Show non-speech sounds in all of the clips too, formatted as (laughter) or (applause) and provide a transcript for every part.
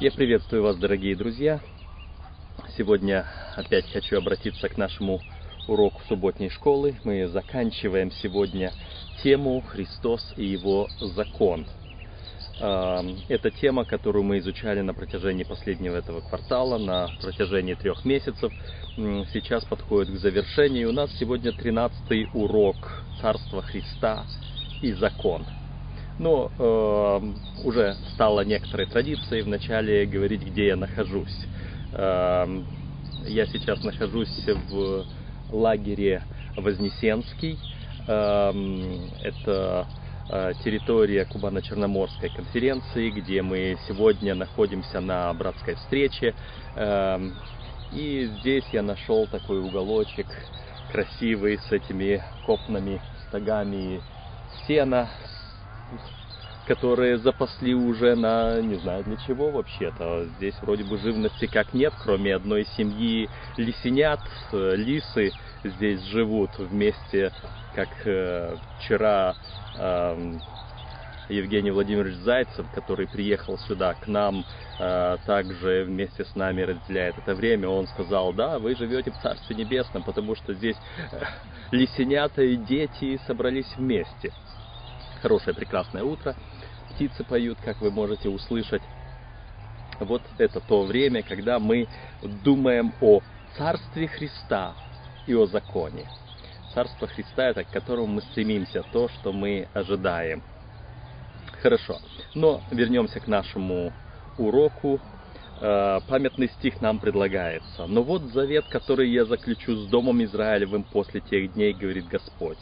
Я приветствую вас, дорогие друзья. Сегодня опять хочу обратиться к нашему уроку субботней школы. Мы заканчиваем сегодня тему «Христос и его закон». А, это тема, которую мы изучали на протяжении последнего этого квартала, на протяжении трех месяцев. Сейчас подходит к завершению. У нас сегодня 13 урок Царства Христа и закон – но э, уже стало некоторой традицией вначале говорить, где я нахожусь. Э, я сейчас нахожусь в лагере Вознесенский. Э, это территория Кубано-Черноморской конференции, где мы сегодня находимся на братской встрече. И здесь я нашел такой уголочек красивый с этими копнами, стогами сена, которые запасли уже на не знаю для чего вообще-то. Здесь вроде бы живности как нет, кроме одной семьи лисенят. Э, лисы здесь живут вместе, как э, вчера э, Евгений Владимирович Зайцев, который приехал сюда к нам, э, также вместе с нами разделяет это время. Он сказал, да, вы живете в Царстве Небесном, потому что здесь э, лисенята и дети собрались вместе. Хорошее, прекрасное утро птицы поют, как вы можете услышать. Вот это то время, когда мы думаем о Царстве Христа и о законе. Царство Христа это к которому мы стремимся, то, что мы ожидаем. Хорошо. Но вернемся к нашему уроку. Э, памятный стих нам предлагается. «Но вот завет, который я заключу с Домом Израилевым после тех дней, говорит Господь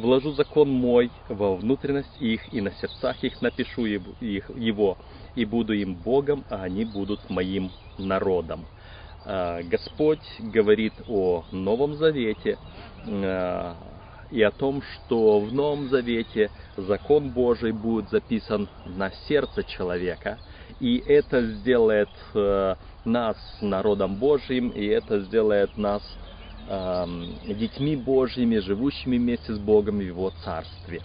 вложу закон мой во внутренность их, и на сердцах их напишу его, и буду им Богом, а они будут моим народом. А, Господь говорит о Новом Завете а, и о том, что в Новом Завете закон Божий будет записан на сердце человека, и это сделает а, нас народом Божьим, и это сделает нас детьми Божьими, живущими вместе с Богом в Его Царстве.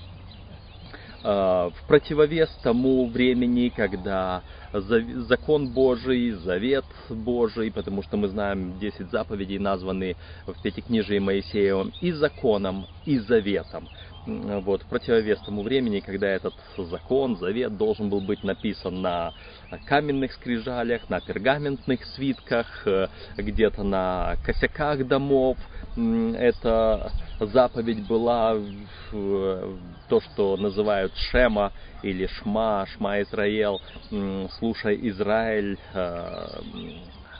А, в противовес тому времени, когда закон Божий, завет Божий, потому что мы знаем, 10 заповедей названы в Пятикнижии Моисеевым и законом, и заветом вот, в противовес тому времени, когда этот закон, завет должен был быть написан на каменных скрижалях, на пергаментных свитках, э, где-то на косяках домов. Эта заповедь была то, что называют Шема или Шма, Шма Израил, слушай Израиль, э,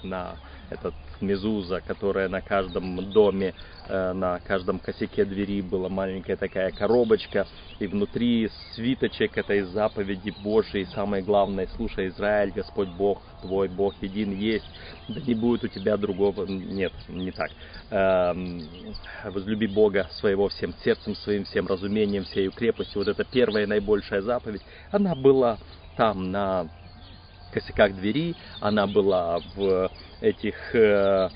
на этот мезуза, которая на каждом доме, э, на каждом косяке двери была маленькая такая коробочка, и внутри свиточек этой заповеди Божией, самое главное, слушай, Израиль, Господь Бог, твой Бог един есть, да не будет у тебя другого, нет, не так. Эм, возлюби Бога своего всем сердцем своим, всем разумением, всей крепостью. Вот эта первая наибольшая заповедь, она была там на косяках двери, она была в этих э,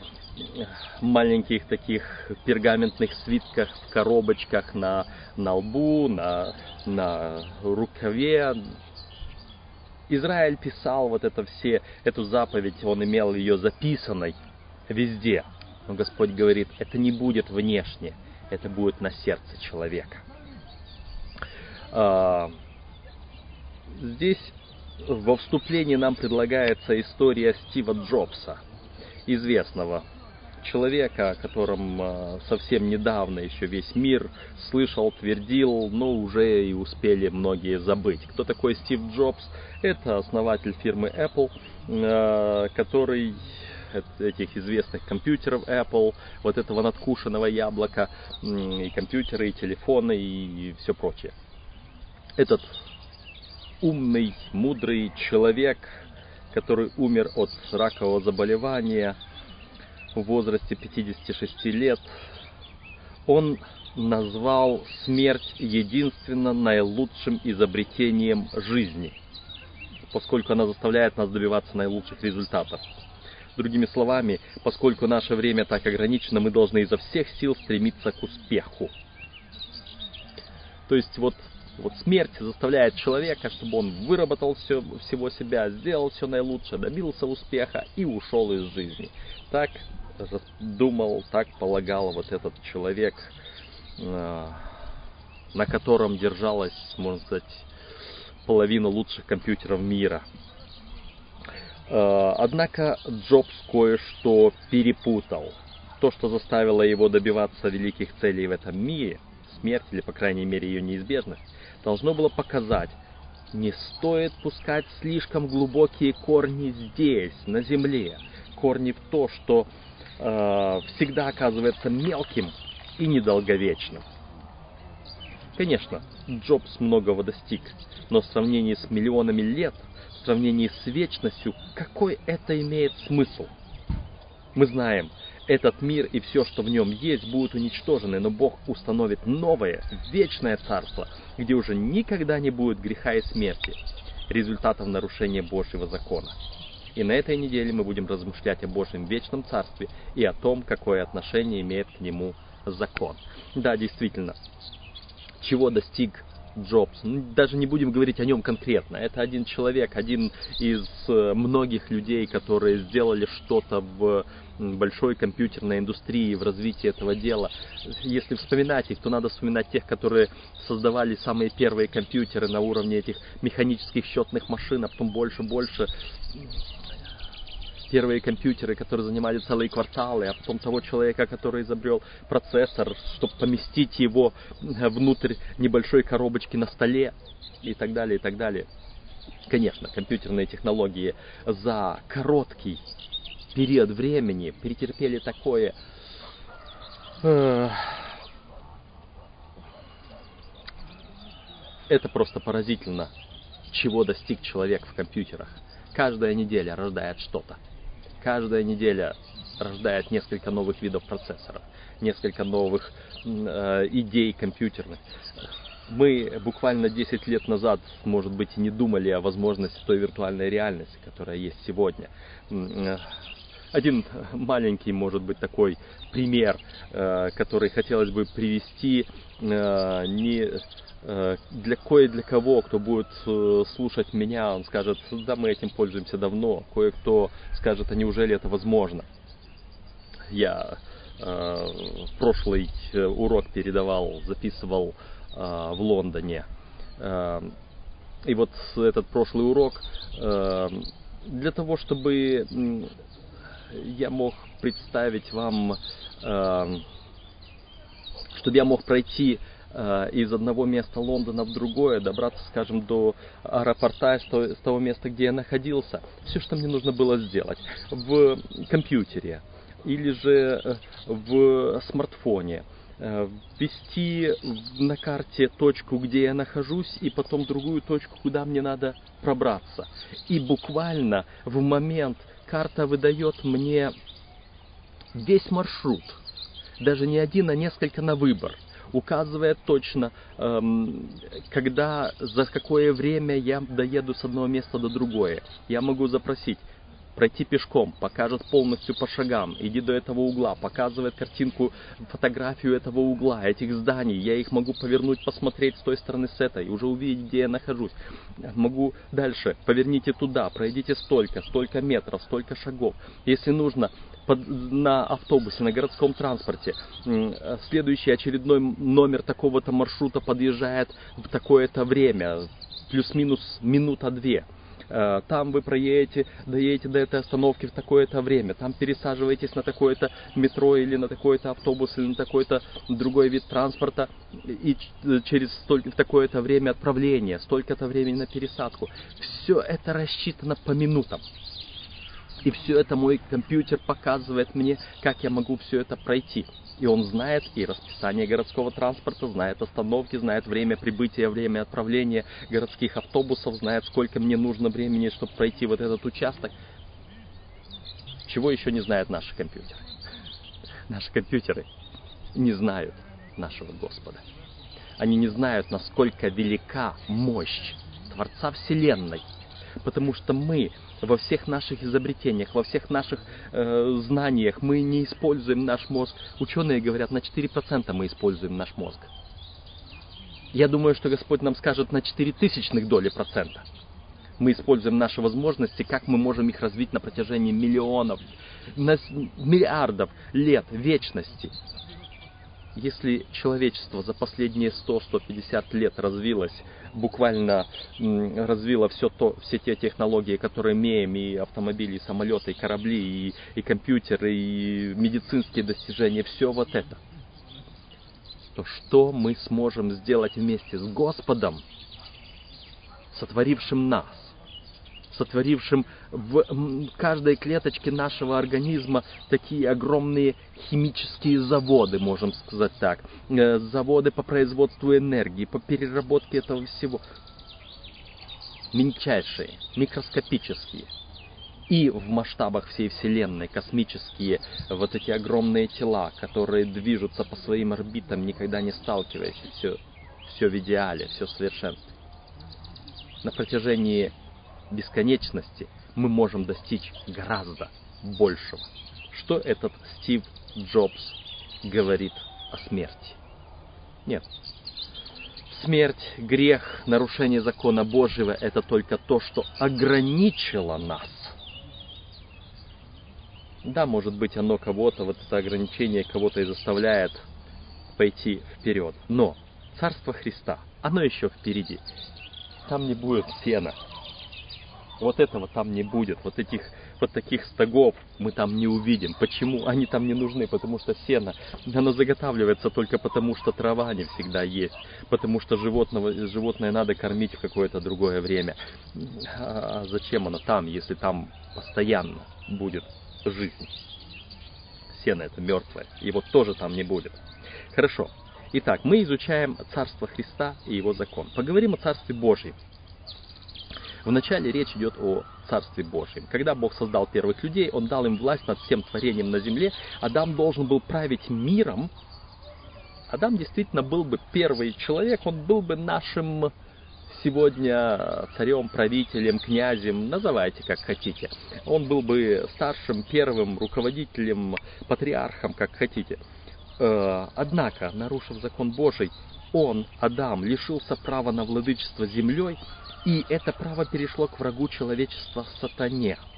маленьких таких пергаментных свитках, в коробочках на, на лбу, на, на рукаве. Израиль писал вот это все, эту заповедь, он имел ее записанной везде. Но Господь говорит, это не будет внешне, это будет на сердце человека. А, здесь во вступлении нам предлагается история Стива Джобса, известного человека, о котором а, совсем недавно еще весь мир слышал, твердил, но уже и успели многие забыть. Кто такой Стив Джобс? Это основатель фирмы Apple, а, который этих известных компьютеров Apple, вот этого надкушенного яблока, и компьютеры, и телефоны, и все прочее. Этот умный, мудрый человек, который умер от ракового заболевания в возрасте 56 лет, он назвал смерть единственно наилучшим изобретением жизни, поскольку она заставляет нас добиваться наилучших результатов. Другими словами, поскольку наше время так ограничено, мы должны изо всех сил стремиться к успеху. То есть вот Вот смерть заставляет человека, чтобы он выработал все, всего себя, сделал все наилучшее, добился успеха и ушел из жизни. Так думал, так полагал вот этот человек, э, на котором держалась, можно сказать, половина лучших компьютеров мира. Э, однако Джобс кое-что перепутал. То, что заставило его добиваться великих целей в этом мире, смерть или, по крайней мере, ее неизбежность, должно было показать, не стоит пускать слишком глубокие корни здесь, на земле. Корни в то, что э, всегда оказывается мелким и недолговечным. Конечно, Джобс многого достиг, но в сравнении с миллионами лет, в сравнении с вечностью, какой это имеет смысл? Мы знаем, этот мир и все, что в нем есть, будут уничтожены, но Бог установит новое, вечное царство, где уже никогда не будет греха и смерти, результатов нарушения Божьего закона. И на этой неделе мы будем размышлять о Божьем вечном царстве и о том, какое отношение имеет к нему закон. Да, действительно, чего достиг Джобс. Даже не будем говорить о нем конкретно. Это один человек, один из э, многих людей, которые сделали что-то в большой компьютерной индустрии, в развитии этого дела. Если вспоминать их, то надо вспоминать тех, которые создавали самые первые компьютеры на уровне этих механических счетных машин, а потом больше, больше первые компьютеры, которые занимали целые кварталы, а потом того человека, который изобрел процессор, чтобы поместить его внутрь небольшой коробочки на столе и так далее, и так далее. Конечно, компьютерные технологии за короткий период времени перетерпели такое э, это просто поразительно, чего достиг человек в компьютерах. Каждая неделя рождает что-то каждая неделя рождает несколько новых видов процессоров, несколько новых э, идей компьютерных. Мы буквально 10 лет назад, может быть, и не думали о возможности той виртуальной реальности, которая есть сегодня. Один маленький, может быть, такой пример, э, который хотелось бы привести, э, не Э, для кое для кого, кто будет слушать меня, он скажет, да, мы этим пользуемся давно. Кое-кто скажет, а неужели это возможно? Я прошлый урок передавал, записывал в Лондоне. И вот этот прошлый урок для того, чтобы я мог представить вам, э, чтобы я мог пройти Э, из одного места Лондона в другое, добраться, скажем, до аэропорта с того места, где я находился. Все, что мне нужно было сделать в компьютере или же э, в смартфоне э, ввести на карте точку, где я нахожусь, и потом другую точку, куда мне надо пробраться. И буквально в момент карта выдает мне весь маршрут. Даже не один, а несколько на выбор – указывает точно, эм, когда, за какое время я доеду с одного места до другое. Я могу запросить, пройти пешком, покажет полностью по шагам, иди до этого угла, показывает картинку, фотографию этого угла, этих зданий, я их могу повернуть, посмотреть с той стороны, с этой, уже увидеть, где я нахожусь. Могу дальше, поверните туда, пройдите столько, столько метров, столько шагов. Если нужно, под, на автобусе, на городском транспорте, следующий очередной номер такого-то маршрута подъезжает в такое-то время, плюс-минус минута-две. Э, там вы проедете, доедете до этой остановки в такое-то время, там пересаживаетесь на такое-то метро или на такой-то автобус или на такой-то другой вид транспорта и через столько, в такое-то время отправления, столько-то времени на пересадку. Все это рассчитано по минутам. И все это мой компьютер показывает мне, как я могу все это пройти. И он знает и расписание городского транспорта, знает остановки, знает время прибытия, время отправления городских автобусов, знает, сколько мне нужно времени, чтобы пройти вот этот участок. Чего еще не знают наши компьютеры? Наши компьютеры не знают нашего Господа. Они не знают, насколько велика мощь Творца Вселенной. Потому что мы во всех наших изобретениях, во всех наших э, знаниях мы не используем наш мозг. Ученые говорят, на 4% мы используем наш мозг. Я думаю, что Господь нам скажет на 4 тысячных доли процента. Мы используем наши возможности, как мы можем их развить на протяжении миллионов, миллиардов лет вечности. Если человечество за последние 100-150 лет развилось, буквально развило все то, все те технологии, которые имеем, и автомобили, и самолеты, и корабли, и, и компьютеры, и медицинские достижения, все вот это – то что мы сможем сделать вместе с Господом, сотворившим нас, сотворившим в каждой клеточке нашего организма такие огромные химические заводы, можем сказать так, э, заводы по производству энергии, по переработке этого всего, мельчайшие, микроскопические – и в масштабах всей Вселенной космические вот эти огромные тела, которые движутся по своим орбитам, никогда не сталкиваясь, все, все в идеале, все в совершенстве. На протяжении бесконечности мы можем достичь гораздо большего. Что этот Стив Джобс говорит о смерти? Нет. Смерть, грех, нарушение закона Божьего – это только то, что ограничило нас да, может быть, оно кого-то, вот это ограничение кого-то и заставляет пойти вперед. Но Царство Христа, оно еще впереди. Там не будет сена. Вот этого там не будет. Вот этих вот таких стогов мы там не увидим. Почему они там не нужны? Потому что сено, оно заготавливается только потому, что трава не всегда есть. Потому что животного, животное надо кормить в какое-то другое время. А зачем оно там, если там постоянно будет жизнь. Сено это мертвое, его тоже там не будет. Хорошо. Итак, мы изучаем Царство Христа и его закон. Поговорим о Царстве Божьем. Вначале речь идет о Царстве Божьем. Когда Бог создал первых людей, Он дал им власть над всем творением на земле. Адам должен был править миром. Адам действительно был бы первый человек, он был бы нашим сегодня царем, правителем, князем, называйте как хотите. Он был бы старшим, первым руководителем, патриархом, как хотите. Э, однако, нарушив закон Божий, он, Адам, лишился права на владычество землей, и это право перешло к врагу человечества сатане –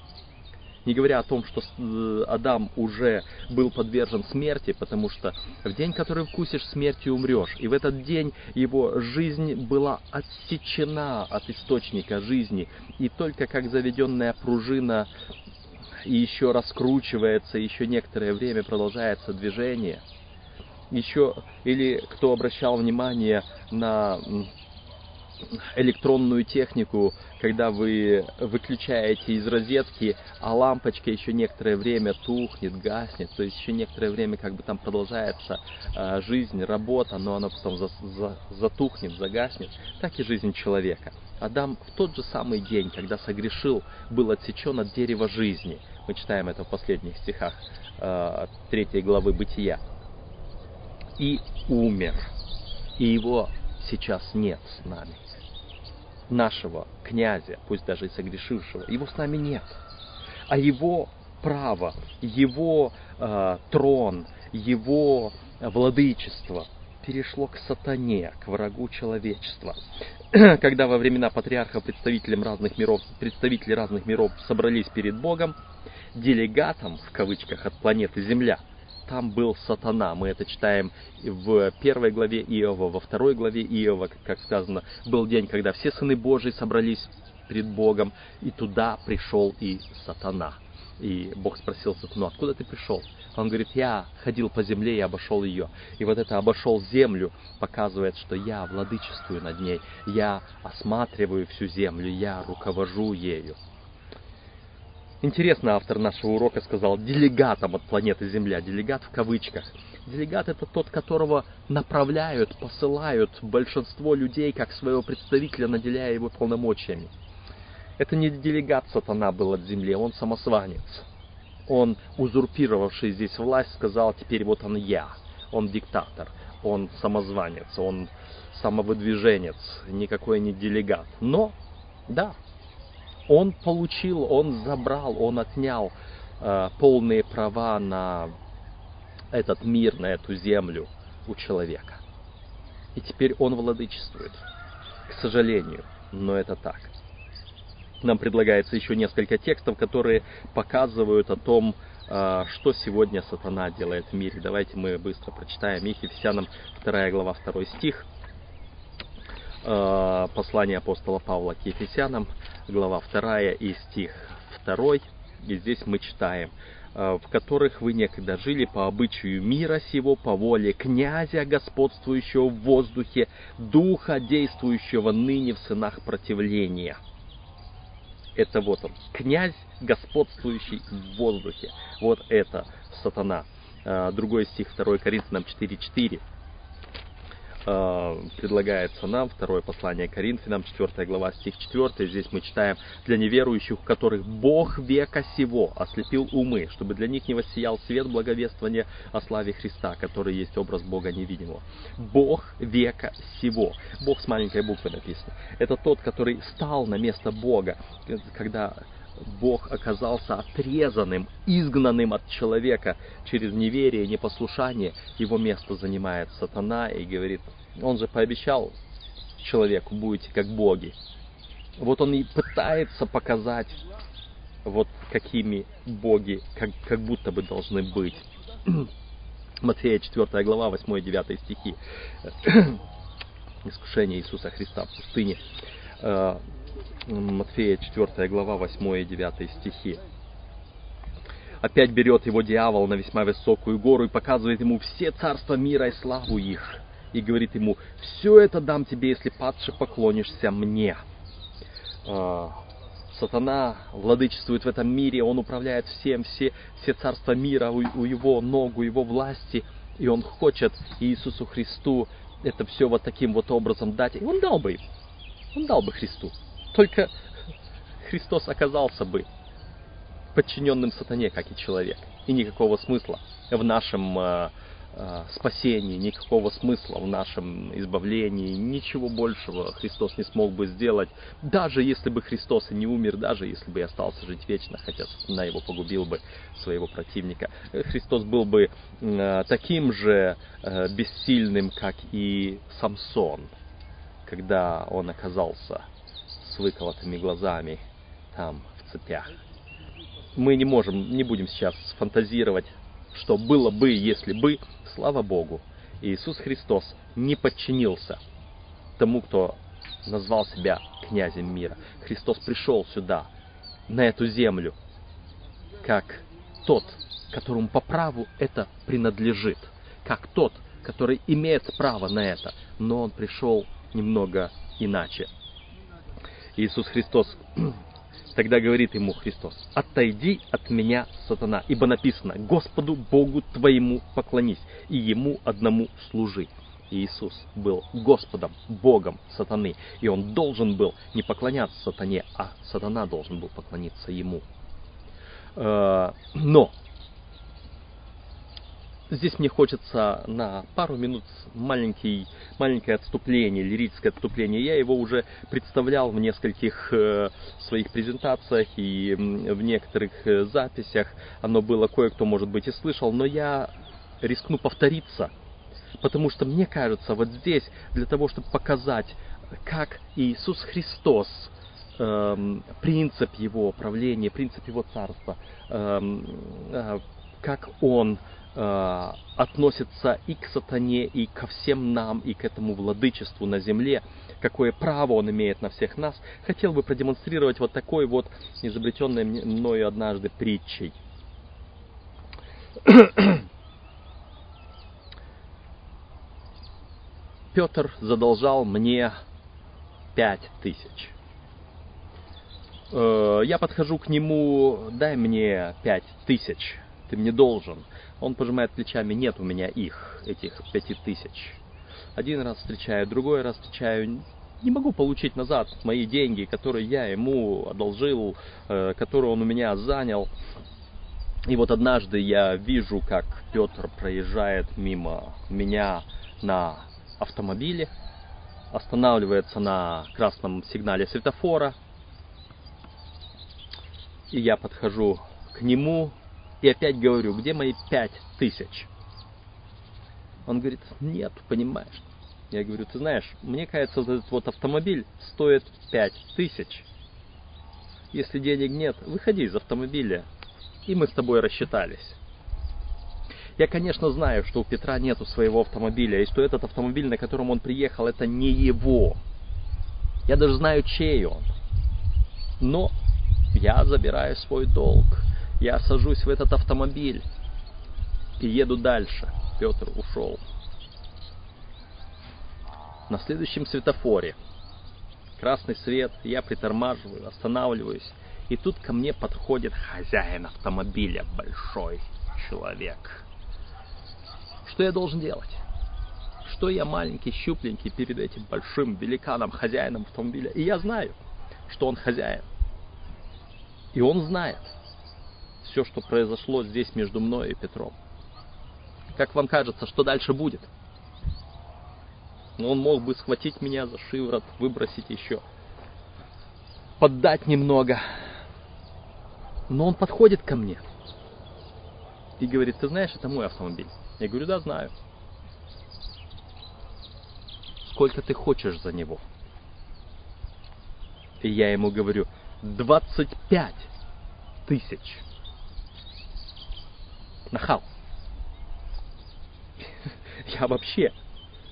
не говоря о том, что э, Адам уже был подвержен смерти, потому что в день, который вкусишь, смертью умрешь. И в этот день его жизнь была отсечена от источника жизни. И только как заведенная пружина и еще раскручивается, еще некоторое время продолжается движение. Еще, или кто обращал внимание на электронную технику, когда вы выключаете из розетки, а лампочка еще некоторое время тухнет, гаснет, то есть еще некоторое время как бы там продолжается э, жизнь, работа, но она потом за, за, затухнет, загаснет, так и жизнь человека. Адам в тот же самый день, когда согрешил, был отсечен от дерева жизни. Мы читаем это в последних стихах э, главы Бытия. И умер. И его сейчас нет с нами нашего князя, пусть даже и согрешившего, его с нами нет. А его право, его э, трон, его владычество перешло к сатане, к врагу человечества. (clears throat) Когда во времена патриарха представителям разных миров, представители разных миров собрались перед Богом, делегатом, в кавычках, от планеты Земля – там был сатана. Мы это читаем в первой главе Иова, во второй главе Иова, как сказано, был день, когда все сыны Божии собрались перед Богом, и туда пришел и сатана. И Бог спросил сатану, откуда ты пришел? Он говорит, я ходил по земле и обошел ее. И вот это обошел землю показывает, что я владычествую над ней, я осматриваю всю землю, я руковожу ею. Интересно, автор нашего урока сказал делегатом от планеты Земля. Делегат в кавычках. Делегат это тот, которого направляют, посылают большинство людей как своего представителя, наделяя его полномочиями. Это не делегат сатана был от земли, он самозванец. Он, узурпировавший здесь власть, сказал, теперь вот он я. Он диктатор, он самозванец, он самовыдвиженец, никакой не делегат. Но, да, он получил, он забрал, он отнял э, полные права на этот мир, на эту землю у человека. И теперь он владычествует. К сожалению, но это так. Нам предлагается еще несколько текстов, которые показывают о том, а, что сегодня сатана делает в мире. Давайте мы быстро прочитаем их. Ефесянам 2 глава 2 стих. А, послание апостола Павла к Ефесянам, глава 2 и стих 2. И здесь мы читаем. Э, в которых вы некогда жили по обычаю мира сего, по воле князя, господствующего в воздухе, духа, действующего ныне в сынах противления. Это вот он, князь, господствующий в воздухе. Вот это сатана. Э, другой стих 2 Коринфянам 4.4 э, предлагается нам, второе послание Коринфянам, 4 глава, стих 4. Здесь мы читаем, «Для неверующих, которых Бог века сего ослепил умы, чтобы для них не воссиял свет благовествования о славе Христа, который есть образ Бога невидимого». Бог века сего. Бог с маленькой буквы написано. Это тот, который стал на место Бога, когда Бог оказался отрезанным, изгнанным от человека через неверие, непослушание. Его место занимает сатана и говорит, он же пообещал человеку, будете как боги. Вот он и пытается показать, вот какими боги, как, как будто бы должны быть. (clears throat) Матфея 4 глава, 8-9 стихи. (clears throat) Искушение Иисуса Христа в пустыне. Матфея 4 глава 8 и 9 стихи. Опять берет его дьявол на весьма высокую гору и показывает ему все царства мира и славу их. И говорит ему, все это дам тебе, если падше поклонишься мне. А, сатана владычествует в этом мире, он управляет всем, все, все царства мира у, у его ног, у его власти. И он хочет Иисусу Христу это все вот таким вот образом дать. И он дал бы. Он дал бы Христу. Только Христос оказался бы подчиненным сатане, как и человек. И никакого смысла в нашем э, э, спасении, никакого смысла в нашем избавлении, ничего большего Христос не смог бы сделать, даже если бы Христос и не умер, даже если бы и остался жить вечно, хотя сатана его погубил бы своего противника. Христос был бы э, таким же э, бессильным, как и Самсон, когда он оказался выколотыми глазами там, в цепях. Мы не можем, не будем сейчас фантазировать, что было бы, если бы, слава Богу, Иисус Христос не подчинился тому, кто назвал себя князем мира. Христос пришел сюда, на эту землю, как тот, которому по праву это принадлежит, как тот, который имеет право на это, но он пришел немного иначе. Иисус Христос, (clears throat) тогда говорит ему Христос, «Отойди от меня, сатана, ибо написано, Господу Богу твоему поклонись, и Ему одному служи». Иисус был Господом, Богом сатаны, и Он должен был не поклоняться сатане, а сатана должен был поклониться Ему. Э, но Здесь мне хочется на пару минут маленький, маленькое отступление, лирическое отступление. Я его уже представлял в нескольких э, своих презентациях и в некоторых э, записях. Оно было кое-кто, может быть, и слышал, но я рискну повториться, потому что мне кажется, вот здесь, для того, чтобы показать, как Иисус Христос, эм, принцип его правления, принцип его царства, эм, э, как он э, относится и к сатане, и ко всем нам, и к этому владычеству на земле, какое право он имеет на всех нас, хотел бы продемонстрировать вот такой вот изобретенной мною однажды притчей. (coughs) Петр задолжал мне пять тысяч. Э, я подхожу к нему, дай мне пять тысяч, ты мне должен. Он пожимает плечами, нет у меня их, этих пяти тысяч. Один раз встречаю, другой раз встречаю, не могу получить назад мои деньги, которые я ему одолжил, э, которые он у меня занял. И вот однажды я вижу, как Петр проезжает мимо меня на автомобиле, останавливается на красном сигнале светофора, и я подхожу к нему, и опять говорю, где мои пять тысяч? Он говорит, нет, понимаешь, Я говорю, ты знаешь, мне кажется, вот этот вот автомобиль стоит 5 тысяч. Если денег нет, выходи из автомобиля, и мы с тобой рассчитались. Я, конечно, знаю, что у Петра нету своего автомобиля, и что этот автомобиль, на котором он приехал, это не его. Я даже знаю, чей он. Но я забираю свой долг. Я сажусь в этот автомобиль и еду дальше. Петр ушел. На следующем светофоре красный свет, я притормаживаю, останавливаюсь, и тут ко мне подходит хозяин автомобиля, большой человек. Что я должен делать? Что я маленький, щупленький перед этим большим великаном, хозяином автомобиля? И я знаю, что он хозяин. И он знает все, что произошло здесь между мной и Петром. Как вам кажется, что дальше будет? Он мог бы схватить меня за шиворот, выбросить еще, поддать немного. Но он подходит ко мне и говорит, ты знаешь, это мой автомобиль. Я говорю, да, знаю. Сколько ты хочешь за него? И я ему говорю, 25 тысяч. Нахал. (laughs) Я вообще,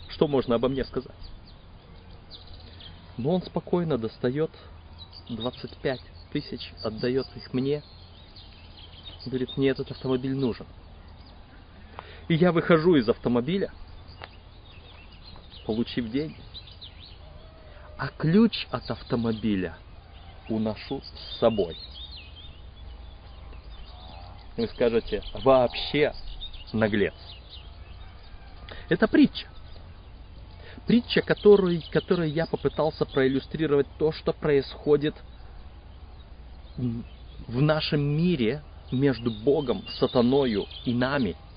что можно обо мне сказать? Но он спокойно достает 25 тысяч, отдает их мне. Говорит, мне этот автомобиль нужен. И я выхожу из автомобиля, получив деньги, а ключ от автомобиля уношу с собой. Вы скажете, вообще наглец. Это притча. Притча, которой, которой я попытался проиллюстрировать то, что происходит в нашем мире между Богом, сатаною и нами –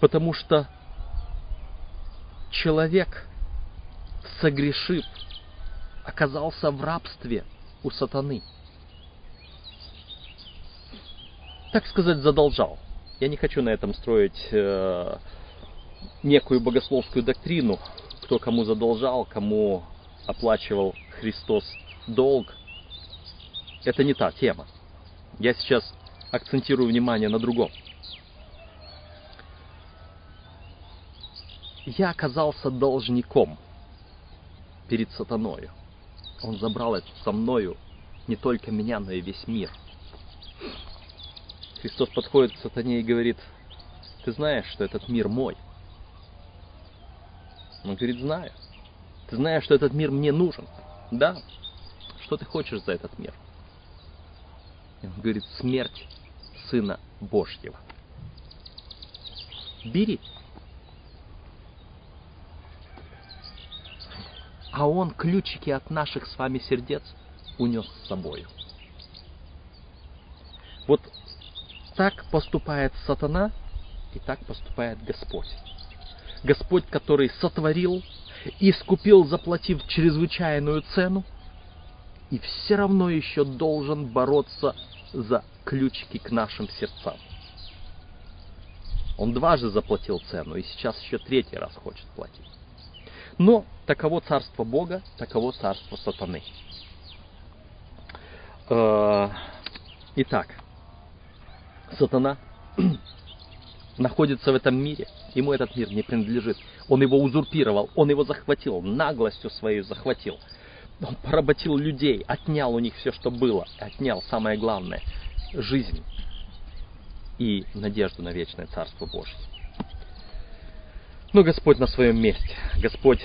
Потому что человек, согрешив, оказался в рабстве у сатаны. Так сказать, задолжал. Я не хочу на этом строить э, некую богословскую доктрину, кто кому задолжал, кому оплачивал Христос долг. Это не та тема. Я сейчас акцентирую внимание на другом. я оказался должником перед сатаною. Он забрал это со мною не только меня, но и весь мир. Христос подходит к сатане и говорит, ты знаешь, что этот мир мой? Он говорит, знаю. Ты знаешь, что этот мир мне нужен? Да. Что ты хочешь за этот мир? И он говорит, смерть Сына Божьего. Бери. а он ключики от наших с вами сердец унес с собой. Вот так поступает сатана, и так поступает Господь. Господь, который сотворил, искупил, заплатив чрезвычайную цену, и все равно еще должен бороться за ключики к нашим сердцам. Он дважды заплатил цену, и сейчас еще третий раз хочет платить. Но таково царство Бога, таково царство сатаны. Э, итак, сатана (clears throat) находится в этом мире, ему этот мир не принадлежит. Он его узурпировал, он его захватил, наглостью своей захватил. Он поработил людей, отнял у них все, что было, отнял самое главное – жизнь и надежду на вечное Царство Божье. Но Господь на своем месте. Господь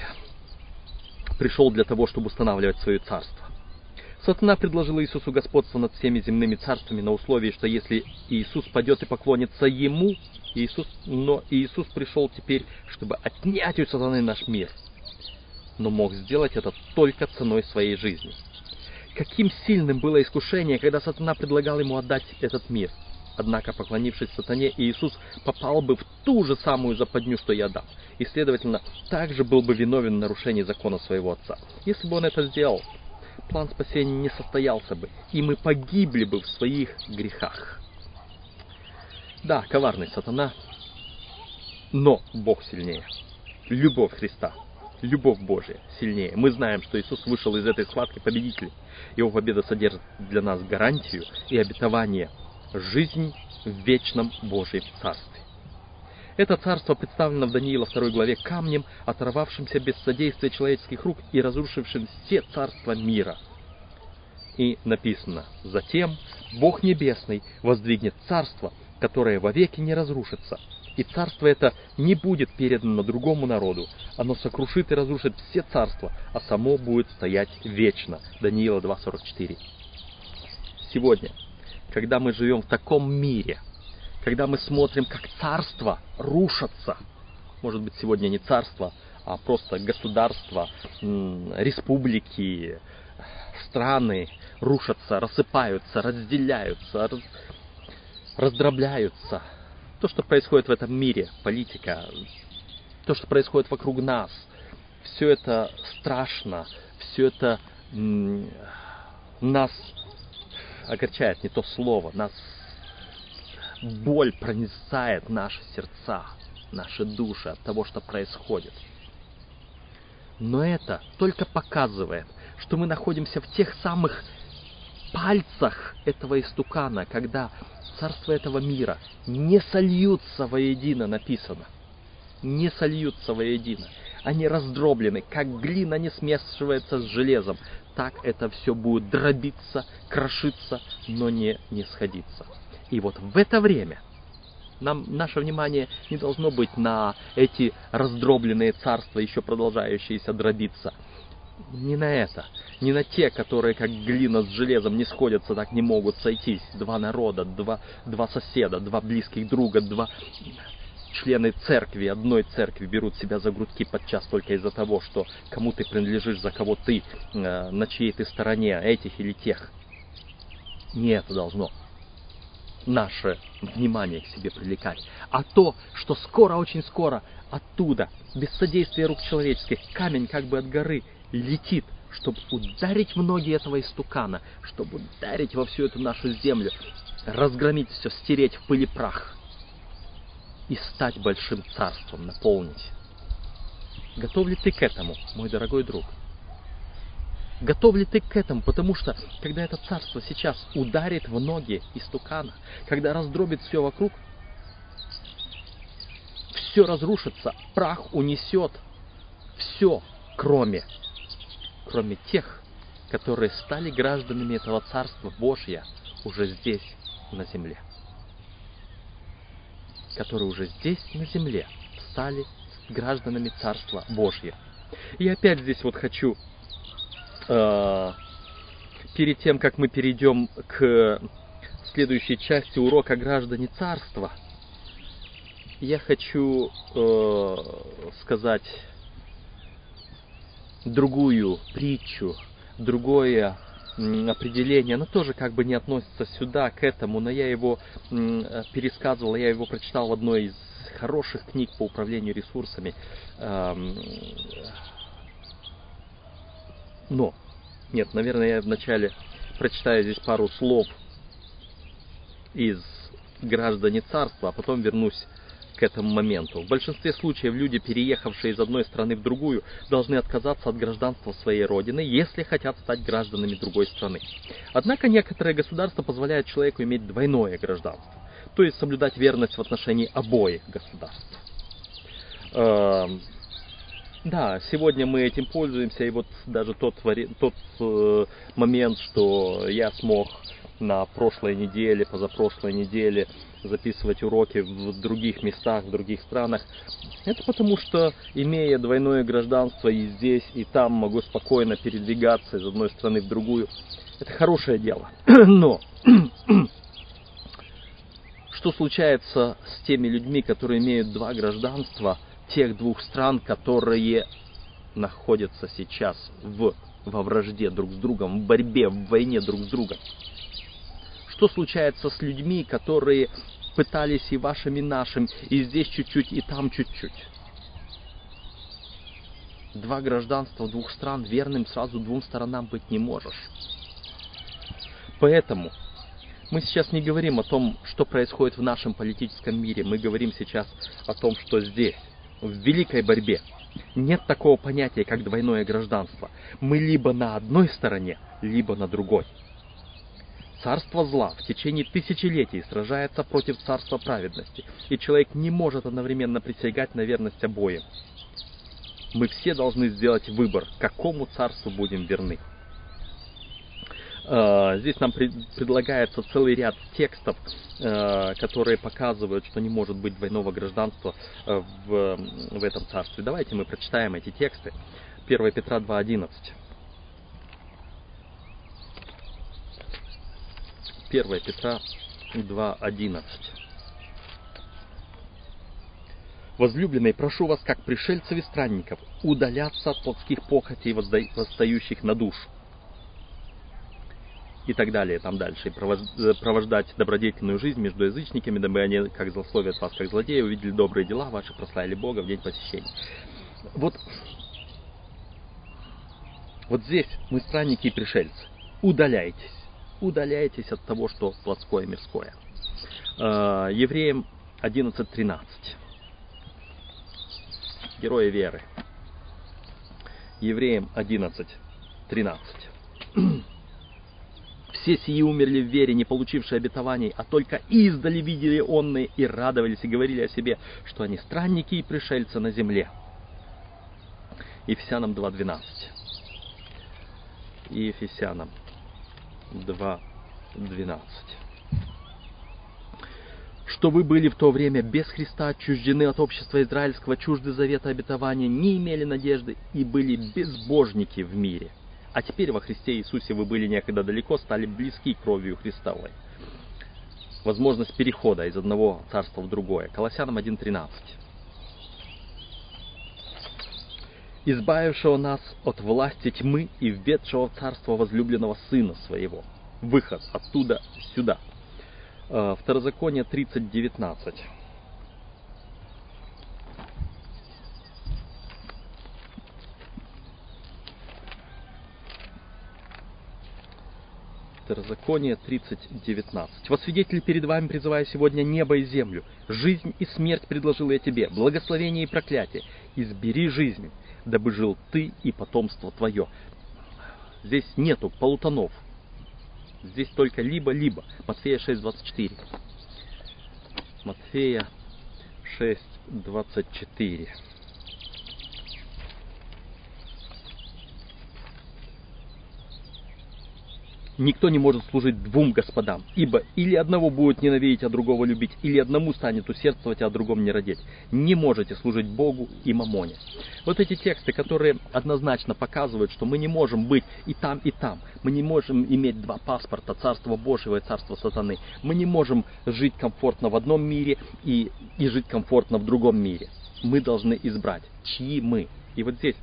пришел для того, чтобы устанавливать свое царство. Сатана предложил Иисусу господство над всеми земными царствами на условии, что если Иисус пойдет и поклонится Ему, Иисус, но Иисус пришел теперь, чтобы отнять у сатаны наш мир. Но мог сделать это только ценой своей жизни. Каким сильным было искушение, когда сатана предлагал ему отдать этот мир – Однако, поклонившись сатане, Иисус попал бы в ту же самую западню, что я дам, и, следовательно, также был бы виновен в нарушении закона своего Отца. Если бы он это сделал, план спасения не состоялся бы, и мы погибли бы в своих грехах. Да, коварный сатана, но Бог сильнее. любовь Христа, любовь Божья сильнее. Мы знаем, что Иисус вышел из этой схватки победителем. Его победа содержит для нас гарантию и обетование жизни в вечном Божьем Царстве. Это царство представлено в Даниила 2 главе камнем, оторвавшимся без содействия человеческих рук и разрушившим все царства мира. И написано, затем Бог Небесный воздвигнет царство, которое вовеки не разрушится, и царство это не будет передано другому народу. Оно сокрушит и разрушит все царства, а само будет стоять вечно. Даниила 2.44. Сегодня, когда мы живем в таком мире – когда мы смотрим, как царства рушатся, может быть, сегодня не царство, а просто государства, республики, страны рушатся, рассыпаются, разделяются, раз, раздробляются. То, что происходит в этом мире, политика, то, что происходит вокруг нас, все это страшно, все это нас огорчает, не то слово, нас боль пронизает наши сердца, наши души от того, что происходит. Но это только показывает, что мы находимся в тех самых пальцах этого истукана, когда царство этого мира не сольются воедино, написано. Не сольются воедино. Они раздроблены, как глина не смешивается с железом. Так это все будет дробиться, крошиться, но не, не сходиться. И вот в это время нам наше внимание не должно быть на эти раздробленные царства, еще продолжающиеся дробиться. Не на это, не на те, которые как глина с железом не сходятся, так не могут сойтись. Два народа, два, два соседа, два близких друга, два члены церкви, одной церкви берут себя за грудки подчас только из-за того, что кому ты принадлежишь, за кого ты, э, на чьей ты стороне, этих или тех. Не это должно наше внимание к себе привлекать, а то, что скоро, очень скоро оттуда, без содействия рук человеческих, камень как бы от горы летит, чтобы ударить в ноги этого истукана, чтобы ударить во всю эту нашу землю, разгромить все, стереть в пыли прах и стать большим царством, наполнить. Готов ли ты к этому, мой дорогой друг? Готов ли ты к этому? Потому что, когда это царство сейчас ударит в ноги истукана, когда раздробит все вокруг, все разрушится, прах унесет все, кроме, кроме тех, которые стали гражданами этого Царства Божья уже здесь, на земле. Которые уже здесь, на земле, стали гражданами Царства Божья. И опять здесь вот хочу перед тем, как мы перейдем к следующей части урока «Граждане царства», я хочу э, сказать другую притчу, другое определение, оно тоже как бы не относится сюда, к этому, но я его пересказывал, я его прочитал в одной из хороших книг по управлению ресурсами. Эм, но, нет, наверное, я вначале прочитаю здесь пару слов из «Граждане царства», а потом вернусь к этому моменту. В большинстве случаев люди, переехавшие из одной страны в другую, должны отказаться от гражданства своей родины, если хотят стать гражданами другой страны. Однако некоторые государства позволяют человеку иметь двойное гражданство, то есть соблюдать верность в отношении обоих государств. Да, сегодня мы этим пользуемся, и вот даже тот, тот э, момент, что я смог на прошлой неделе, позапрошлой неделе записывать уроки в других местах, в других странах, это потому что, имея двойное гражданство и здесь, и там, могу спокойно передвигаться из одной страны в другую. Это хорошее дело. (clears throat) Но (clears throat) что случается с теми людьми, которые имеют два гражданства – тех двух стран, которые находятся сейчас в, во вражде друг с другом, в борьбе, в войне друг с другом. Что случается с людьми, которые пытались и вашим, и нашим, и здесь чуть-чуть, и там чуть-чуть? Два гражданства двух стран верным сразу двум сторонам быть не можешь. Поэтому мы сейчас не говорим о том, что происходит в нашем политическом мире. Мы говорим сейчас о том, что здесь в великой борьбе Нет такого понятия, как двойное гражданство. Мы либо на одной стороне, либо на другой. Царство зла в течение тысячелетий сражается против царства праведности, и человек не может одновременно присягать на верность обоим. Мы все должны сделать выбор, какому царству будем верны. Э, здесь нам предлагается целый ряд текстов, э, которые показывают, что не может быть двойного гражданства э, в, в этом царстве. Давайте мы прочитаем эти тексты. 1 Петра 2.11. 1 Петра 2.11. Возлюбленные, прошу вас, как пришельцев и странников, удаляться от плотских похотей, восстающих на душу и так далее, там дальше, и э, провождать добродетельную жизнь между язычниками, дабы они, как злословят вас, как злодеи, увидели добрые дела ваши, прославили Бога в день посещения. Вот, вот здесь мы странники и пришельцы. Удаляйтесь. Удаляйтесь от того, что плотское и мирское. Э, Евреям 11.13. Герои веры. Евреям 11.13. (clears throat) Все сии умерли в вере, не получившие обетований, а только издали видели онные и радовались и говорили о себе, что они странники и пришельцы на земле. Ефесянам 2.12. И Ефесянам 2.12 что вы были в то время без Христа, отчуждены от общества израильского, чужды завета обетования, не имели надежды и были безбожники в мире – а теперь во Христе Иисусе вы были некогда далеко, стали близки кровью Христовой. Возможность перехода из одного царства в другое. Колоссянам 1.13. избавившего нас от власти тьмы и введшего в царство возлюбленного Сына Своего. Выход оттуда сюда. Э, Второзаконие 30.19. Второзаконие 30.19. «Во свидетели перед вами призываю сегодня небо и землю. Жизнь и смерть предложил я тебе, благословение и проклятие. Избери жизнь, дабы жил ты и потомство твое». Здесь нету полутонов. Здесь только либо-либо. Матфея 6.24. Матфея 6.24. Никто не может служить двум господам, ибо или одного будет ненавидеть, а другого любить, или одному станет усердствовать, а другому не родить. Не можете служить Богу и мамоне. Вот эти тексты, которые однозначно показывают, что мы не можем быть и там, и там. Мы не можем иметь два паспорта, Царство Божьего и Царство Сатаны. Мы не можем жить комфортно в одном мире и, и жить комфортно в другом мире. Мы должны избрать, чьи мы. И вот здесь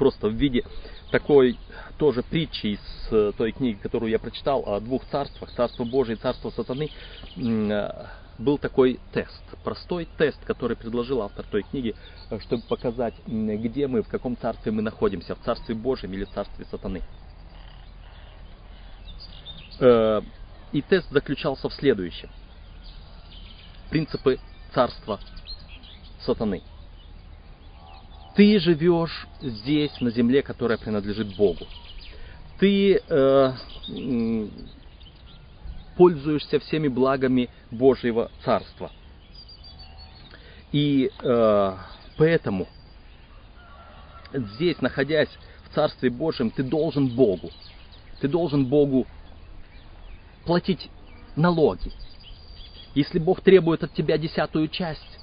просто в виде такой тоже притчи из э, той книги, которую я прочитал о двух царствах, царство Божие и царство сатаны, э, был такой тест, простой тест, который предложил автор той книги, э, чтобы показать, где мы, в каком царстве мы находимся, в царстве Божьем или в царстве сатаны. И тест заключался в следующем. Принципы царства сатаны – ты живешь здесь, на земле, которая принадлежит Богу. Ты э, пользуешься всеми благами Божьего Царства. И э, поэтому здесь, находясь в Царстве Божьем, ты должен Богу. Ты должен Богу платить налоги. Если Бог требует от тебя десятую часть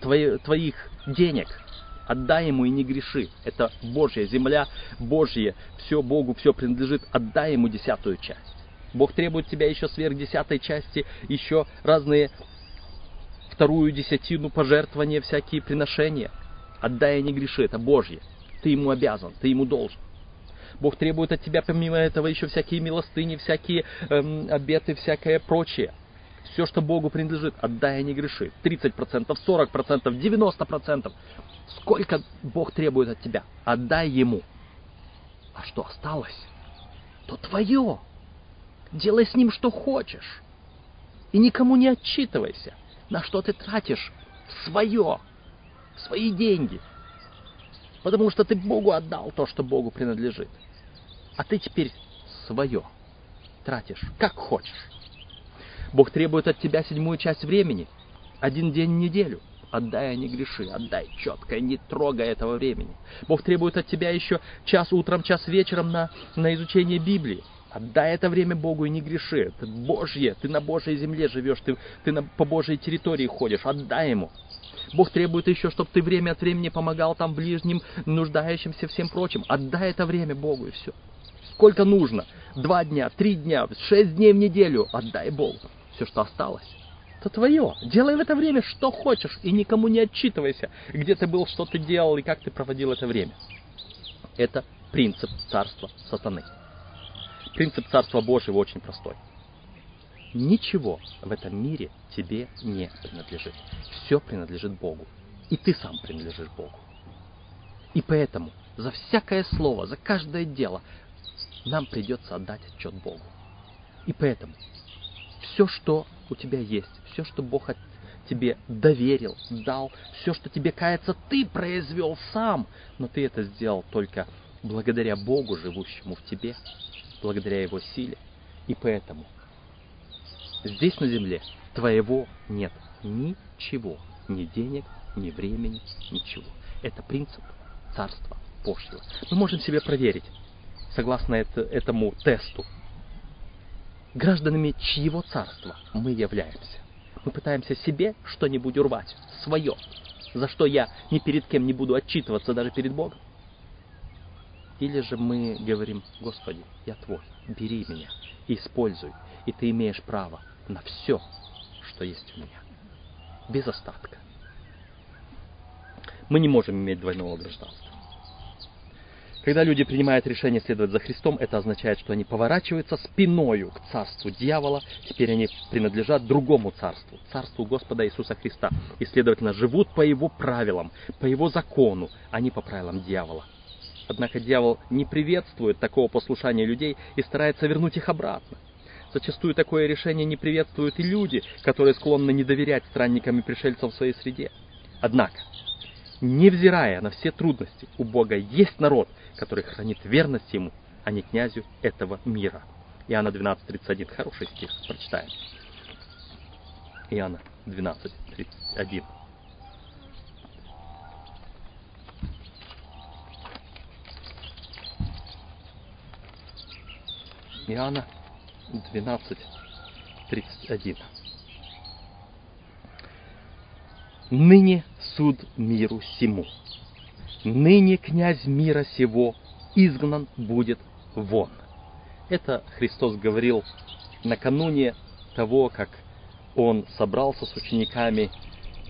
твоих денег – Отдай ему и не греши. Это Божья земля, Божье, все Богу, все принадлежит. Отдай ему десятую часть. Бог требует тебя еще сверх десятой части, еще разные вторую десятину, пожертвования, всякие приношения. Отдай и не греши, это Божье. Ты ему обязан, ты ему должен. Бог требует от тебя помимо этого еще всякие милостыни, всякие эм, обеты, всякое прочее. Все, что Богу принадлежит, отдай и не греши. 30%, 40%, 90%. Сколько Бог требует от тебя, отдай Ему. А что осталось, то твое. Делай с ним что хочешь. И никому не отчитывайся, на что ты тратишь свое, свои деньги. Потому что ты Богу отдал то, что Богу принадлежит. А ты теперь свое тратишь, как хочешь. Бог требует от тебя седьмую часть времени, один день в неделю. Отдай, а не греши, отдай четко, не трогай этого времени. Бог требует от тебя еще час утром, час вечером на, на изучение Библии. Отдай это время Богу и не греши. Это Божье, ты на Божьей земле живешь, ты, ты на, по Божьей территории ходишь. Отдай Ему. Бог требует еще, чтобы ты время от времени помогал там ближним, нуждающимся, всем прочим. Отдай это время Богу и все. Сколько нужно? Два дня, три дня, шесть дней в неделю. Отдай Богу. Все, что осталось, то твое. Делай в это время что хочешь и никому не отчитывайся, где ты был, что ты делал и как ты проводил это время. Это принцип царства сатаны. Принцип Царства Божьего очень простой. Ничего в этом мире тебе не принадлежит. Все принадлежит Богу. И ты сам принадлежишь Богу. И поэтому за всякое слово, за каждое дело нам придется отдать отчет Богу. И поэтому все, что у тебя есть, все, что Бог тебе доверил, дал, все, что тебе кается, ты произвел сам, но ты это сделал только благодаря Богу, живущему в тебе, благодаря Его силе. И поэтому здесь на земле твоего нет ничего, ни денег, ни времени, ничего. Это принцип Царства Божьего. Мы можем себе проверить, согласно это, этому тесту, гражданами чьего царства мы являемся. Мы пытаемся себе что-нибудь урвать, свое, за что я ни перед кем не буду отчитываться, даже перед Богом. Или же мы говорим, Господи, я Твой, бери меня используй, и Ты имеешь право на все, что есть у меня, без остатка. Мы не можем иметь двойного гражданства. Когда люди принимают решение следовать за Христом, это означает, что они поворачиваются спиною к царству дьявола, теперь они принадлежат другому царству, царству Господа Иисуса Христа, и, следовательно, живут по Его правилам, по Его закону, а не по правилам дьявола. Однако дьявол не приветствует такого послушания людей и старается вернуть их обратно. Зачастую такое решение не приветствуют и люди, которые склонны не доверять странникам и пришельцам в своей среде. Однако, невзирая на все трудности, у Бога есть народ, который хранит верность Ему, а не князю этого мира. Иоанна 12.31. Хороший стих. Прочитаем. Иоанна 12.31. Иоанна 12.31. Ныне суд миру сему. Ныне князь мира сего изгнан будет вон. Это Христос говорил накануне того, как он собрался с учениками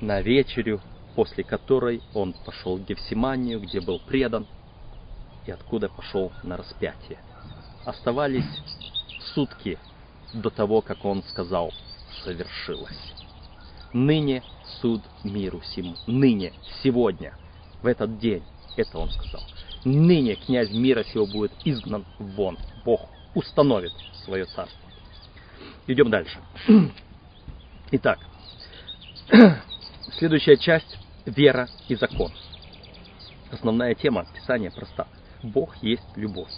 на вечерю, после которой он пошел в Гефсиманию, где был предан, и откуда пошел на распятие оставались сутки до того, как он сказал «совершилось». Ныне суд миру сему. Ныне, сегодня, в этот день, это он сказал. Ныне князь мира сего будет изгнан вон. Бог установит свое царство. Идем дальше. (clears throat) Итак, (clears throat) следующая часть – вера и закон. Основная тема Писания проста. Бог есть любовь.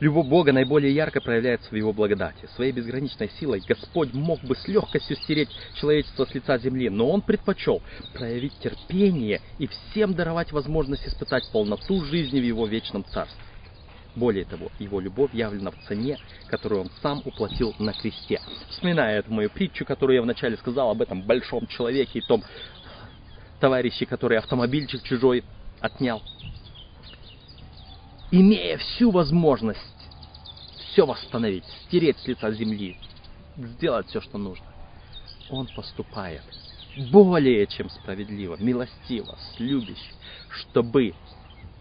Любовь Бога наиболее ярко проявляется в Его благодати. Своей безграничной силой Господь мог бы с легкостью стереть человечество с лица земли, но Он предпочел проявить терпение и всем даровать возможность испытать полноту жизни в Его вечном Царстве. Более того, Его любовь явлена в цене, которую Он сам уплатил на кресте. Вспоминая эту мою притчу, которую я вначале сказал об этом большом человеке и том товарище, который автомобильчик чужой отнял имея всю возможность все восстановить, стереть с лица земли, сделать все, что нужно, он поступает более чем справедливо, милостиво, с любящим, чтобы,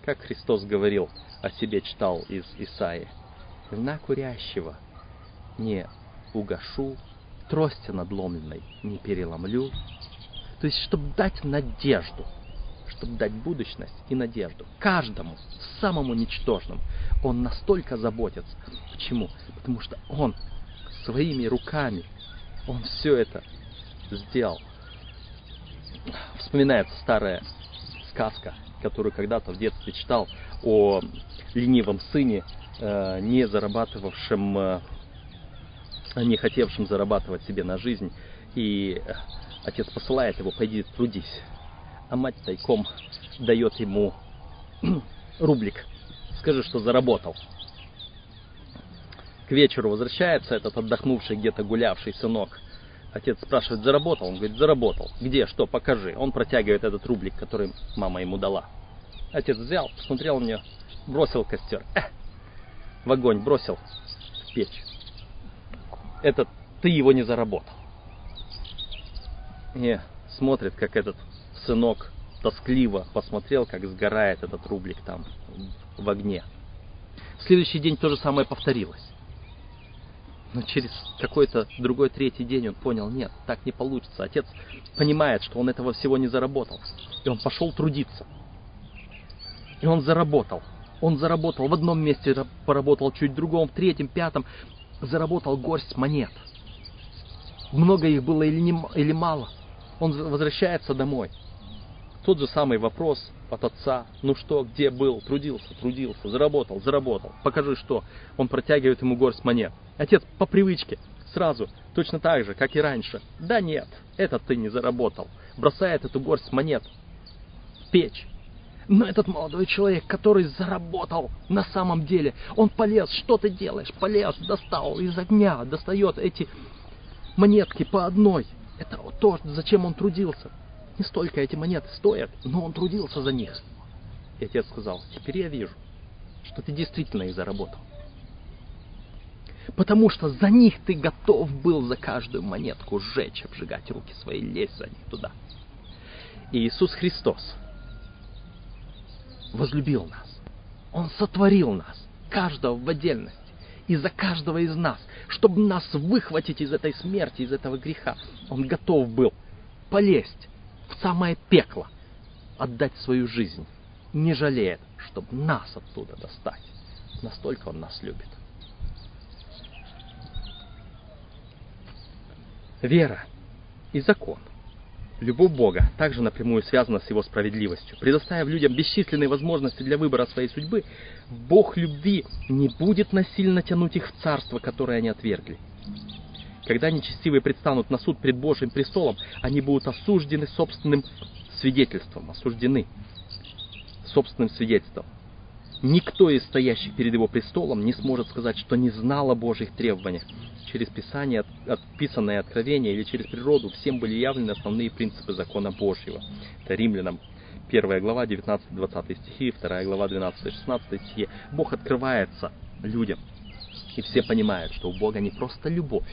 как Христос говорил о себе, читал из Исаии, на курящего не угашу, трости надломленной не переломлю. То есть, чтобы дать надежду – чтобы дать будущность и надежду. Каждому, самому ничтожному. Он настолько заботится. Почему? Потому что он своими руками, он все это сделал. Вспоминается старая сказка, которую когда-то в детстве читал о ленивом сыне, э, не зарабатывавшем, э, не хотевшем зарабатывать себе на жизнь. И отец посылает его, пойди трудись. А мать тайком дает ему (clears throat) рублик. Скажи, что заработал. К вечеру возвращается этот отдохнувший, где-то гулявший сынок. Отец спрашивает, заработал? Он говорит, заработал. Где? Что? Покажи. Он протягивает этот рублик, который мама ему дала. Отец взял, посмотрел на нее, бросил костер. Э, в огонь бросил, в печь. Этот, ты его не заработал. И смотрит, как этот сынок тоскливо посмотрел, как сгорает этот рублик там в огне. В следующий день то же самое повторилось. Но через какой-то другой третий день он понял, нет, так не получится. Отец понимает, что он этого всего не заработал. И он пошел трудиться. И он заработал. Он заработал в одном месте, поработал чуть в другом, в третьем, пятом. Заработал горсть монет. Много их было или, не, или мало. Он возвращается домой. Тот же самый вопрос от отца. Ну что, где был? Трудился, трудился, заработал, заработал. Покажи что. Он протягивает ему горсть монет. Отец по привычке сразу, точно так же, как и раньше. Да нет, это ты не заработал. Бросает эту горсть монет в печь. Но этот молодой человек, который заработал на самом деле, он полез, что ты делаешь? Полез, достал из огня, достает эти монетки по одной. Это то, зачем он трудился. Не столько эти монеты стоят, но он трудился за них. И отец сказал, теперь я вижу, что ты действительно их заработал. Потому что за них ты готов был за каждую монетку сжечь, обжигать руки свои, лезть за них туда. И Иисус Христос возлюбил нас. Он сотворил нас, каждого в отдельности, и за каждого из нас, чтобы нас выхватить из этой смерти, из этого греха. Он готов был полезть в самое пекло, отдать свою жизнь, не жалеет, чтобы нас оттуда достать. Настолько Он нас любит. Вера и закон. Любовь Бога также напрямую связана с Его справедливостью. Предоставив людям бесчисленные возможности для выбора своей судьбы, Бог любви не будет насильно тянуть их в царство, которое они отвергли. Когда нечестивые предстанут на суд пред Божьим престолом, они будут осуждены собственным свидетельством, осуждены собственным свидетельством. Никто из стоящих перед его престолом не сможет сказать, что не знал о Божьих требованиях. Через Писание, отписанное откровение или через природу всем были явлены основные принципы закона Божьего. Это Римлянам 1 глава 19-20 стихи, 2 глава 12-16 стихи. Бог открывается людям. И все понимают, что у Бога не просто любовь,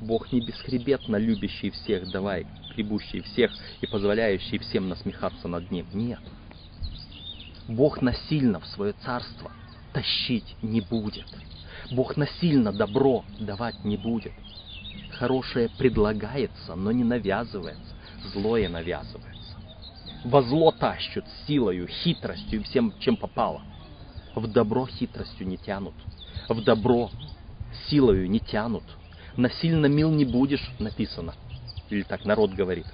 Бог не бесхребетно любящий всех, давай, гребущий всех и позволяющий всем насмехаться над Ним. Нет. Бог насильно в свое царство тащить не будет. Бог насильно добро давать не будет. Хорошее предлагается, но не навязывается. Злое навязывается. Во зло тащут силою, хитростью и всем, чем попало. В добро хитростью не тянут. В добро силою не тянут насильно мил не будешь, написано. Или так народ говорит.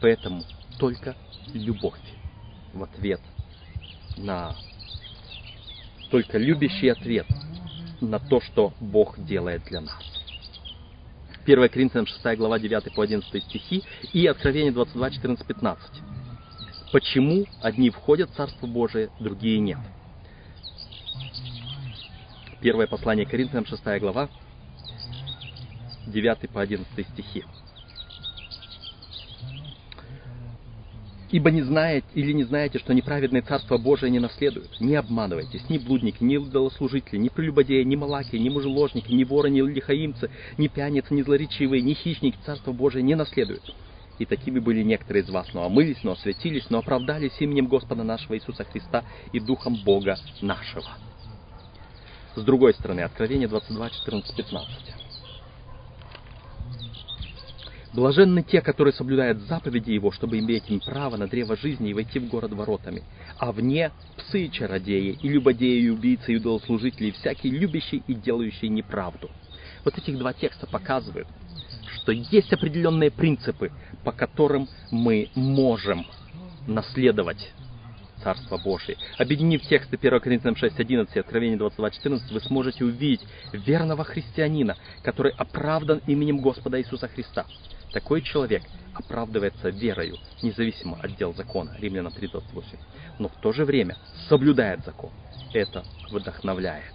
Поэтому только любовь в ответ на... Только любящий ответ на то, что Бог делает для нас. 1 Коринфянам 6 глава 9 по 11 стихи и Откровение 22, 14, 15. Почему одни входят в Царство Божие, другие нет? Первое послание Коринфянам 6 глава 9 по 11 стихи. Ибо не знаете или не знаете, что неправедное Царство Божие не наследуют. Не обманывайтесь, ни блудники, ни идолослужители, ни прелюбодеи, ни малаки, ни мужеложники, ни воры, ни лихаимцы, ни пьяницы, ни злоречивые, ни хищники Царство Божие не наследуют. И такими были некоторые из вас, но омылись, но осветились, но оправдались именем Господа нашего Иисуса Христа и Духом Бога нашего. С другой стороны, Откровение 22, 14, 15. Блаженны те, которые соблюдают заповеди Его, чтобы иметь им право на древо жизни и войти в город воротами. А вне псы и чародеи, и любодеи, и убийцы, и идолослужители, и всякий любящий и делающий неправду. Вот этих два текста показывают, что есть определенные принципы, по которым мы можем наследовать Царство Божие. Объединив тексты 1 Коринфянам 6.11 и Откровение 22.14, вы сможете увидеть верного христианина, который оправдан именем Господа Иисуса Христа. Такой человек оправдывается верою, независимо от дел закона, Римлянам 3.28, но в то же время соблюдает закон. Это вдохновляет.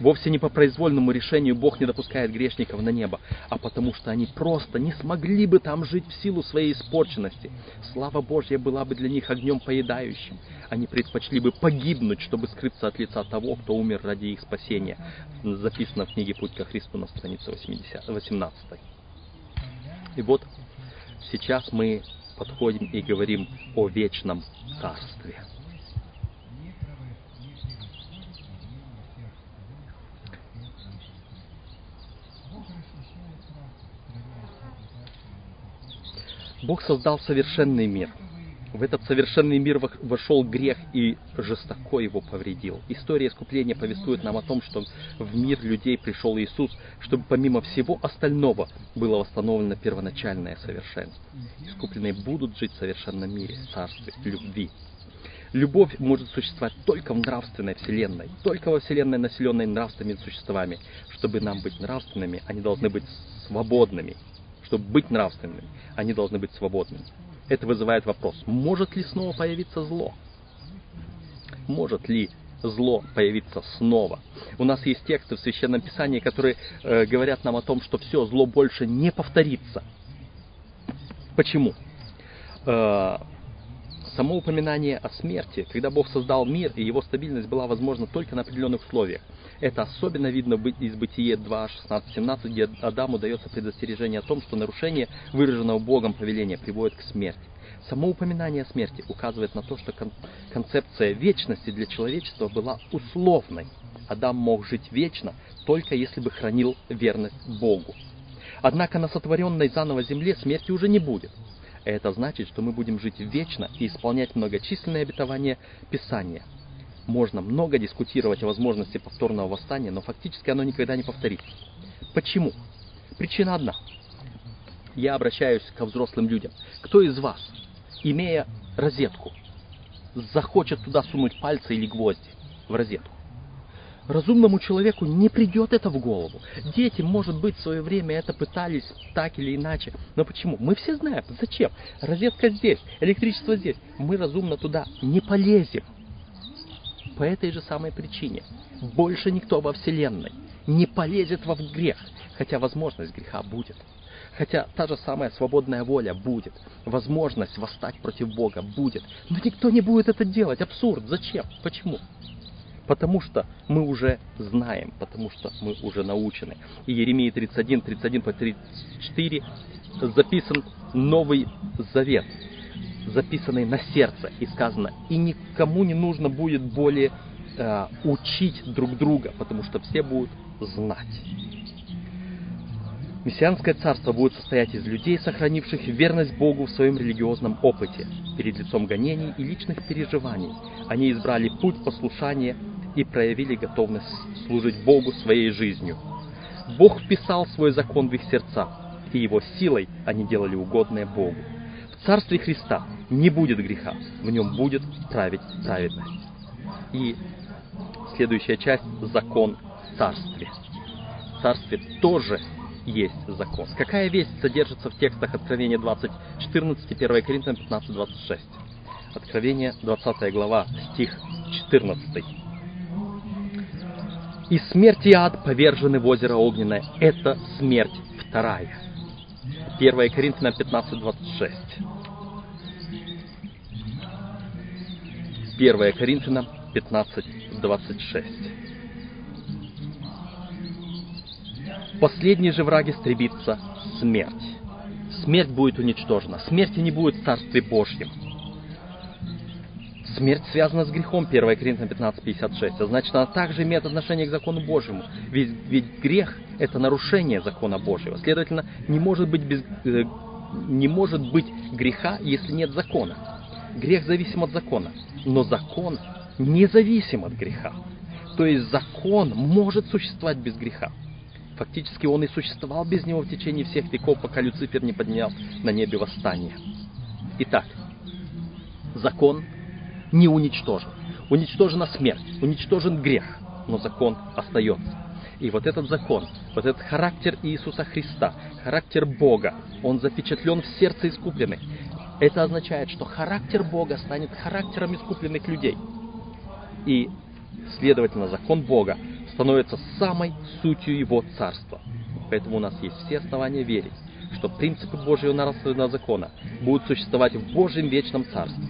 Вовсе не по произвольному решению Бог не допускает грешников на небо, а потому что они просто не смогли бы там жить в силу своей испорченности. Слава Божья была бы для них огнем поедающим. Они предпочли бы погибнуть, чтобы скрыться от лица того, кто умер ради их спасения. Записано в книге «Путь ко Христу» на странице 80, 18. И вот сейчас мы подходим и говорим о вечном царстве. Бог создал совершенный мир. В этот совершенный мир вошел грех и жестоко его повредил. История искупления повествует нам о том, что в мир людей пришел Иисус, чтобы помимо всего остального было восстановлено первоначальное совершенство. Искупленные будут жить в совершенном мире, царстве, любви. Любовь может существовать только в нравственной вселенной, только во вселенной, населенной нравственными существами. Чтобы нам быть нравственными, они должны быть свободными, чтобы быть нравственными, они должны быть свободными. Это вызывает вопрос, может ли снова появиться зло? Может ли зло появиться снова? У нас есть тексты в Священном Писании, которые э, говорят нам о том, что все, зло больше не повторится. Почему? Э, само упоминание о смерти, когда Бог создал мир, и его стабильность была возможна только на определенных условиях. Это особенно видно из Бытие 2, 16, 17, где Адаму дается предостережение о том, что нарушение выраженного Богом повеления приводит к смерти. Само упоминание о смерти указывает на то, что кон- концепция вечности для человечества была условной. Адам мог жить вечно, только если бы хранил верность Богу. Однако на сотворенной заново земле смерти уже не будет. Это значит, что мы будем жить вечно и исполнять многочисленные обетования Писания – можно много дискутировать о возможности повторного восстания, но фактически оно никогда не повторится. Почему? Причина одна. Я обращаюсь ко взрослым людям. Кто из вас, имея розетку, захочет туда сунуть пальцы или гвозди в розетку? Разумному человеку не придет это в голову. Дети, может быть, в свое время это пытались так или иначе. Но почему? Мы все знаем, зачем. Розетка здесь, электричество здесь. Мы разумно туда не полезем по этой же самой причине. Больше никто во Вселенной не полезет во грех, хотя возможность греха будет. Хотя та же самая свободная воля будет, возможность восстать против Бога будет. Но никто не будет это делать. Абсурд. Зачем? Почему? Потому что мы уже знаем, потому что мы уже научены. И Еремии 31, 31 по 34 записан Новый Завет – записанной на сердце. И сказано, и никому не нужно будет более э, учить друг друга, потому что все будут знать. Мессианское царство будет состоять из людей, сохранивших верность Богу в своем религиозном опыте, перед лицом гонений и личных переживаний. Они избрали путь послушания и проявили готовность служить Богу своей жизнью. Бог вписал свой закон в их сердца, и его силой они делали угодное Богу. В Царстве Христа не будет греха, в нем будет править праведность. И следующая часть – закон в Царстве. В Царстве тоже есть закон. Какая весть содержится в текстах Откровения 20, 14, 1 Коринфянам 15, 26? Откровение 20 глава, стих 14. «И смерть и ад повержены в озеро огненное. Это смерть вторая». 1 Коринфянам 15, 26. 1 Коринфянам 15, 26. Последний же враг истребится смерть. Смерть будет уничтожена. Смерти не будет в Царстве Божьем. Смерть связана с грехом, 1 Коринфянам 15, 56. А значит, она также имеет отношение к закону Божьему. Ведь, ведь грех – это нарушение закона Божьего. Следовательно, не может быть, без, э, не может быть греха, если нет закона. Грех зависим от закона но закон независим от греха. То есть закон может существовать без греха. Фактически он и существовал без него в течение всех веков, пока Люцифер не поднял на небе восстание. Итак, Закон не уничтожен. Уничтожена смерть, уничтожен грех, но закон остается. И вот этот закон, вот этот характер Иисуса Христа, характер Бога, он запечатлен в сердце искупленных. Это означает, что характер Бога станет характером искупленных людей. И, следовательно, закон Бога становится самой сутью Его Царства. Поэтому у нас есть все основания верить, что принципы Божьего нравственного закона будут существовать в Божьем вечном Царстве.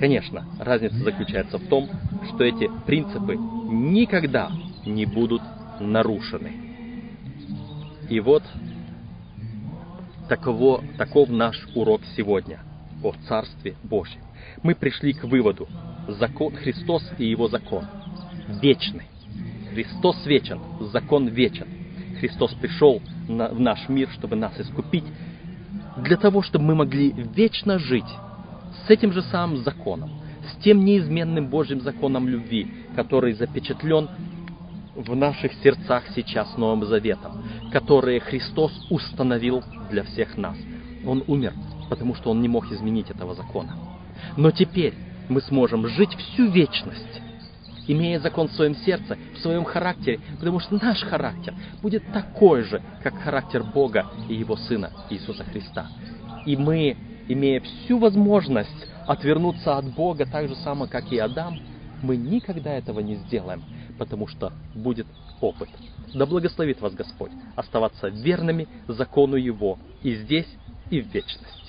Конечно, разница заключается в том, что эти принципы никогда не будут нарушены. И вот таково, таков наш урок сегодня о Царстве Божьем. Мы пришли к выводу, закон Христос и Его закон вечны. Христос вечен, закон вечен. Христос пришел на, в наш мир, чтобы нас искупить, для того, чтобы мы могли вечно жить с этим же самым законом, с тем неизменным Божьим законом любви, который запечатлен в наших сердцах сейчас Новым Заветом, которые Христос установил для всех нас. Он умер, потому что Он не мог изменить этого закона. Но теперь мы сможем жить всю вечность, имея закон в своем сердце, в своем характере, потому что наш характер будет такой же, как характер Бога и Его Сына Иисуса Христа. И мы, имея всю возможность отвернуться от Бога так же само, как и Адам, мы никогда этого не сделаем, потому что будет опыт. Да благословит вас Господь оставаться верными закону Его и здесь, и в вечности.